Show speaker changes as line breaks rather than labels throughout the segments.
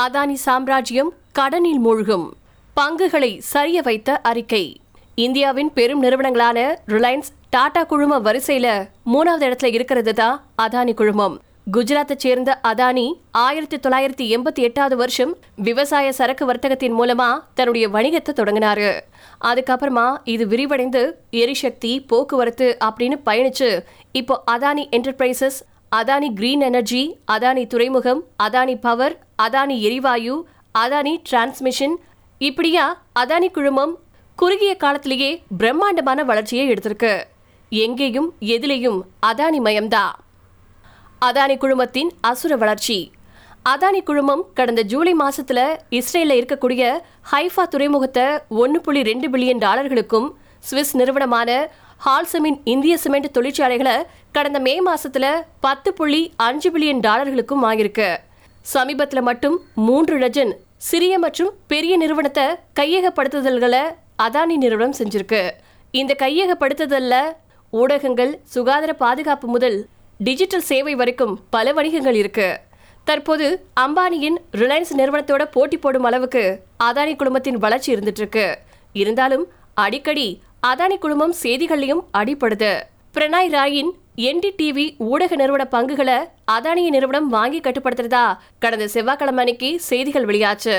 அதானி சாம்ராஜ்யம் கடனில் மூழ்கும். பங்குகளை சரிய வைத்த அறிக்கை. இந்தியாவின் பெரும் நிறுவனங்களான ரிலையன்ஸ் டாடா குழும வரிசையில மூணாவது இடத்துல இருக்கிறது தான் அதானி குழுமம். குஜராத்தை சேர்ந்த அதானி ஆயிரத்தி தொள்ளாயிரத்தி எண்பத்தி எட்டாவது வருஷம் விவசாய சரக்கு வர்த்தகத்தின் மூலமா தன்னுடைய வணிகத்தை தொடங்கினாரு. அதுக்கப்புறமா இது விரிவடைந்து எரிசக்தி போக்குவரத்து அப்படின்னு பயணிச்சு இப்போ Adani Enterprises Adani Green Energy Adani துறைமுகம் அதானி பவர் அதானி எரிவாயு அதானி டிரான்ஸ்மிஷன் இப்படியா அதானி குழுமம் குறுகிய காலத்திலேயே பிரம்மாண்டமான வளர்ச்சியை எடுத்திருக்கு. எங்கேயும் எதிலையும் அதானி மயம்தான் அதானி குழுமத்தின் அசுர வளர்ச்சி. அதானி குழுமம் கடந்த ஜூலை மாசத்துல இஸ்ரேலில் இருக்கக்கூடிய ஹைஃபா துறைமுகத்தை ஒன்று புள்ளி ரெண்டு பில்லியன் டாலர்களுக்கும் சுவிஸ் நிறுவனமான ஹால்சமின் இந்திய சிமெண்ட் தொழிற்சாலைகளை கடந்த மே மாசத்துல பத்து புள்ளி அஞ்சு பில்லியன் டாலர்களுக்கும் ஆகியிருக்கு சமீபத்துல மட்டும் மூன்று டஜன் சிறிய மற்றும் பெரிய நிறுவனத்தை கையகப்படுத்துதல்களை அதானி நிறுவனம் செஞ்சிருக்கு. இந்த கையகப்படுத்துதல்ல ஊடகங்கள் சுகாதார பாதுகாப்பு முதல் டிஜிட்டல் சேவை வரைக்கும் பல வணிகங்கள் இருக்கு. தற்போது அம்பானியின் ரிலையன்ஸ் நிறுவனத்தோட போட்டி போடும் அளவுக்கு அதானி குழுமத்தின் வளர்ச்சி இருந்துட்டு இருக்கு. இருந்தாலும் அடிக்கடி அதானி குழுமம் செய்திகளையும் அடிப்படுது பிரணாய் ராயின் என்டிடிவி ஊடக நிறுவன பங்குகளை அதானிய நிறுவனம் வாங்கி கட்டுப்படுத்துறதா கடந்த செவ்வாய்க்கிழமை அன்னைக்கு செய்திகள் வெளியாச்சு.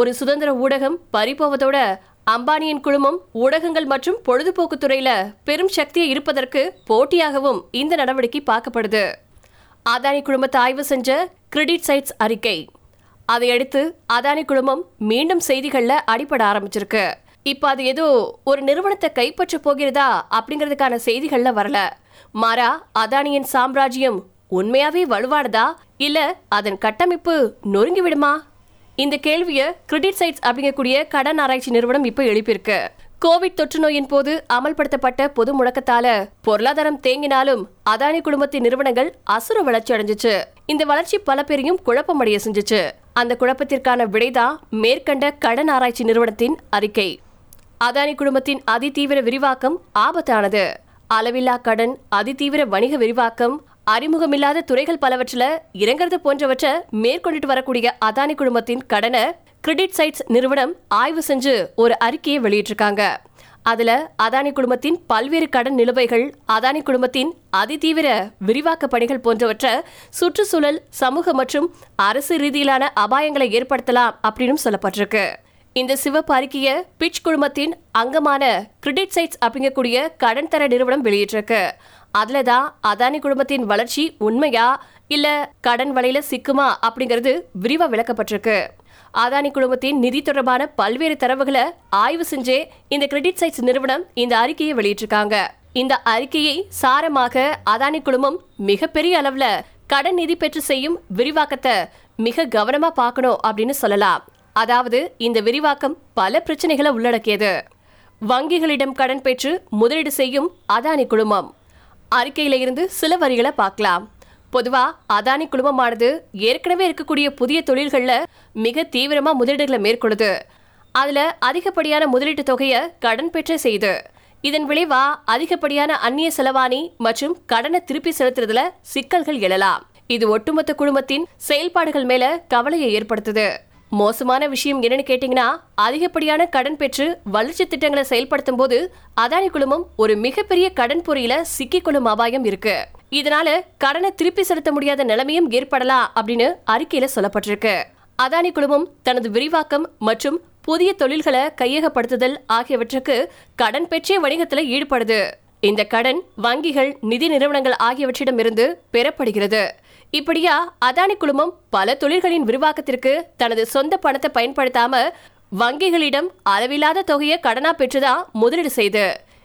ஒரு சுதந்திர ஊடகம் பறிப்போவதோட அம்பானியின் குழுமம் ஊடகங்கள் மற்றும் பொழுதுபோக்கு துறையில பெரும் சக்தியை இருப்பதற்கு போட்டியாகவும் இந்த நடவடிக்கை பார்க்கப்படுது. அதானி குழுமத்தை ஆய்வு செஞ்ச கிரெடிட் சைட்ஸ் அறிக்கை. அதையடுத்து அதானி குழுமம் மீண்டும் செய்திகளில் அடிபட ஆரம்பிச்சிருக்கு. இப்ப அது ஏதோ ஒரு நிறுவனத்தை கைப்பற்ற போகிறதா அப்படிங்கிறதுக்கான செய்திகள்ல வரல. மாறா அதானியின் சாம்ராஜ்யம் உண்மையாவே வலுவானதா? இல்ல அதன் கட்டமைப்பு நொறுங்கி விடுமா இந்த கேள்வியை கிரெடிட் சைட்ஸ் அப்படிங்கக்கூடிய கடன் ஆராய்ச்சி நிறுவனம் இப்ப எழுப்பியிருக்கு. கோவிட் தொற்று நோயின் போது அமல்படுத்தப்பட்ட பொது முடக்கத்தால பொருளாதாரம் தேங்கினாலும் அதானி குடும்பத்தின் நிறுவனங்கள் அசுர வளர்ச்சி அடைஞ்சிச்சு. இந்த வளர்ச்சி பல பேரையும் குழப்பமடைய செஞ்சுச்சு. அந்த குழப்பத்திற்கான விடைதான் மேற்கண்ட கடன் ஆராய்ச்சி நிறுவனத்தின் அறிக்கை. அதானி குடும்பத்தின் அதிதீவிர விரிவாக்கம் ஆபத்தானது. அளவில்லா கடன் அதிதீவிர வணிக விரிவாக்கம் அறிமுகமில்லாத துறைகள் பலவற்றில் இறங்குறது போன்றவற்றை மேற்கொண்டுட்டு வரக்கூடிய அதானி குழுமத்தின் கடனை கிரெடிட் சைட்ஸ் நிறுவனம் ஆய்வு செஞ்சு ஒரு அறிக்கையை வெளியிட்டிருக்காங்க. அதுல அதானி குழுமத்தின் பல்வேறு கடன் நிலுவைகள் அதானி குழுமத்தின் அதிதீவிர விரிவாக்க பணிகள் போன்றவற்றை சுற்றுச்சூழல் சமூக மற்றும் அரசு ரீதியிலான அபாயங்களை ஏற்படுத்தலாம் அப்படின்னு சொல்லப்பட்டிருக்கு. இந்த சிவப்பு அறிக்கையை பிட்ச் குழுமத்தின் அங்கமான கிரெடிட் சைட்ஸ் அப்படிங்கக்கூடிய கடன் தர நிறுவனம் வெளியிட்டிருக்கு. அதுல தான் அதானி குழுமத்தின் வளர்ச்சி உண்மையா இல்ல கடன் வலையில சிக்குமா அப்படிங்கிறது விரிவா விளக்கப்பட்டிருக்கு. அதானி குழுமத்தின் நிதி தொடர்பான பல்வேறு தரவுகளை ஆய்வு செஞ்சே இந்த கிரெடிட் சைட்ஸ் நிறுவனம் இந்த அறிக்கையை வெளியிட்டிருக்காங்க. இந்த அறிக்கையை சாரமாக அதானி குழுமம் மிகப்பெரிய அளவுல கடன் நிதி பெற்று செய்யும் விரிவாக்கத்தை மிக கவனமா பார்க்கணும் அப்படின்னு சொல்லலாம். அதாவது இந்த விரிவாக்கம் பல பிரச்சனைகளை உள்ளடக்கியது. வங்கிகளிடம் கடன் பெற்று முதலீடு செய்யும் அதானி குழுமம். அறிக்கையில இருந்து சில வரிகளை பார்க்கலாம். பொதுவா அதானி குழுமமானது ஏற்கனவே இருக்கக்கூடிய புதிய தொழில்கள்ல மிக தீவிரமா முதலீடுகளை மேற்கொள்ளுது. அதுல அதிகப்படியான முதலீட்டு தொகையை கடன் பெற்ற செய்து. இதன் விளைவா அதிகப்படியான அந்நிய செலவாணி மற்றும் கடனை திருப்பி செலுத்துறதுல சிக்கல்கள் எழலாம். இது ஒட்டுமொத்த குழுமத்தின் செயல்பாடுகள் மேல கவலையை ஏற்படுத்துது. மோசமான விஷயம் என்னன்னு கேட்டீங்கன்னா அதிகப்படியான கடன் பெற்று வளர்ச்சி திட்டங்களை செயல்படுத்தும் போது அதானி குழுமம் ஒரு மிகப்பெரிய கடன் பொறியில சிக்கிக்கொள்ளும் அபாயம் இருக்கு. இதனால கடனை திருப்பி செலுத்த முடியாத நிலைமையும் ஏற்படலாம் அப்படின்னு அறிக்கையில சொல்லப்பட்டிருக்கு. அதானி குழுமம் தனது விரிவாக்கம் மற்றும் புதிய தொழில்களை கையகப்படுத்துதல் ஆகியவற்றுக்கு கடன் பெற்றே வணிகத்துல ஈடுபடுது. இந்த கடன் வங்கிகள் நிதி நிறுவனங்கள் ஆகியவற்றிடமிருந்து பெறப்படுகிறது. இப்படியா அதானி குழுமம் பல தொழில்களின் விரிவாக்கத்திற்கு தனது சொந்த பணத்தை பயன்படுத்தாம வங்கிகளிடம் அளவில்லாத தொகையை கடனா பெற்றுதான் முதலீடு செய்து.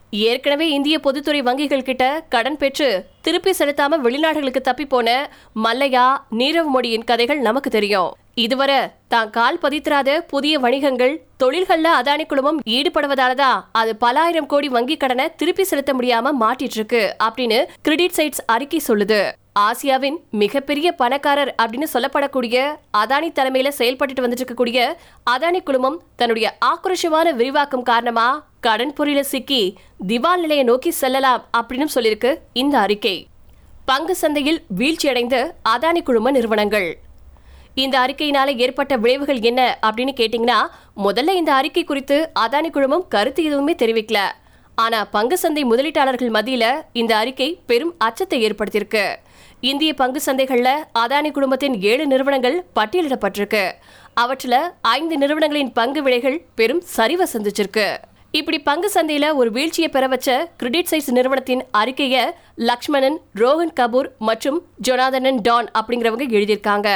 ஏற்கனவே இந்திய பொதுத்துறை வங்கிகள் கிட்ட கடன் பெற்று திருப்பி செலுத்தாம வெளிநாடுகளுக்கு தப்பி போன மல்லையா நீரவ் மோடியின் கதைகள் நமக்கு தெரியும். இதுவரை தான் கால் பதித்திராத புதிய வணிகங்கள் தொழில்கள்ல அதானி குழுமம் ஈடுபடுவதாலதான் அது பல ஆயிரம் கோடி வங்கி கடனை திருப்பி செலுத்த முடியாம மாட்டிட்டு இருக்கு அப்படின்னு கிரெடிட் சைட்ஸ் அறிக்கை சொல்லுது. ஆசியாவின் மிகப்பெரிய பணக்காரர் அப்படின்னு சொல்லப்படக்கூடிய அதானி தலைமையில செயல்பட்டுட்டு வந்துட்டு இருக்கக்கூடிய அதானி குழுமம் தன்னுடைய ஆக்ரோஷமான விரிவாக்கம் காரணமா கடன் பொறியில சிக்கி திவால் நிலையை நோக்கி செல்லலாம் அப்படின்னு சொல்லியிருக்கு இந்த அறிக்கை. பங்கு சந்தையில் வீழ்ச்சியடைந்த அதானி குழும நிறுவனங்கள். இந்த அறிக்கையினால ஏற்பட்ட விளைவுகள் என்ன அப்படின்னு கேட்டீங்கன்னா முதல்ல இந்த அறிக்கை குறித்து அதானி குழுமம் கருத்து எதுவுமே தெரிவிக்கல. ஆனா பங்கு சந்தை முதலீட்டாளர்கள் மத்தியில இந்த அறிக்கை பெரும் அச்சத்தை ஏற்படுத்தியிருக்கு. இந்திய பங்கு சந்தைகள்ல அதானி குடும்பத்தின் ஏழு நிறுவனங்கள் பட்டியலிடப்பட்டிருக்கு. அவற்றில் ஐந்து நிறுவனங்களின் பங்கு விலைகள் பெரும் சரிவை சந்திச்சிருக்கு. இப்படி பங்கு சந்தையில ஒரு வீழ்ச்சியை பெற வச்ச கிரெடிட் சைஸ் நிறுவனத்தின் அறிக்கையை லக்ஷ்மணன் ரோஹன் கபூர் மற்றும் ஜொனாதனன் டான் அப்படிங்கிறவங்க எழுதியிருக்காங்க.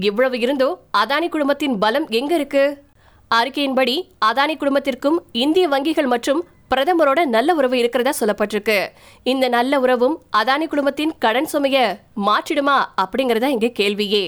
இவ்வளவு இருந்தோ அதானி குழுமத்தின் பலம் எங்க இருக்கு? அறிக்கையின்படி அதானி குழுமத்திற்கும் இந்திய வங்கிகள் மற்றும் பிரதமரோட நல்ல உறவு இருக்கிறதா சொல்லப்பட்டிருக்கு. இந்த நல்ல உறவும் அதானி குழுமத்தின் கடன் சுமைய மாற்றிடுமா அப்படிங்கறதா இங்க கேள்வியே.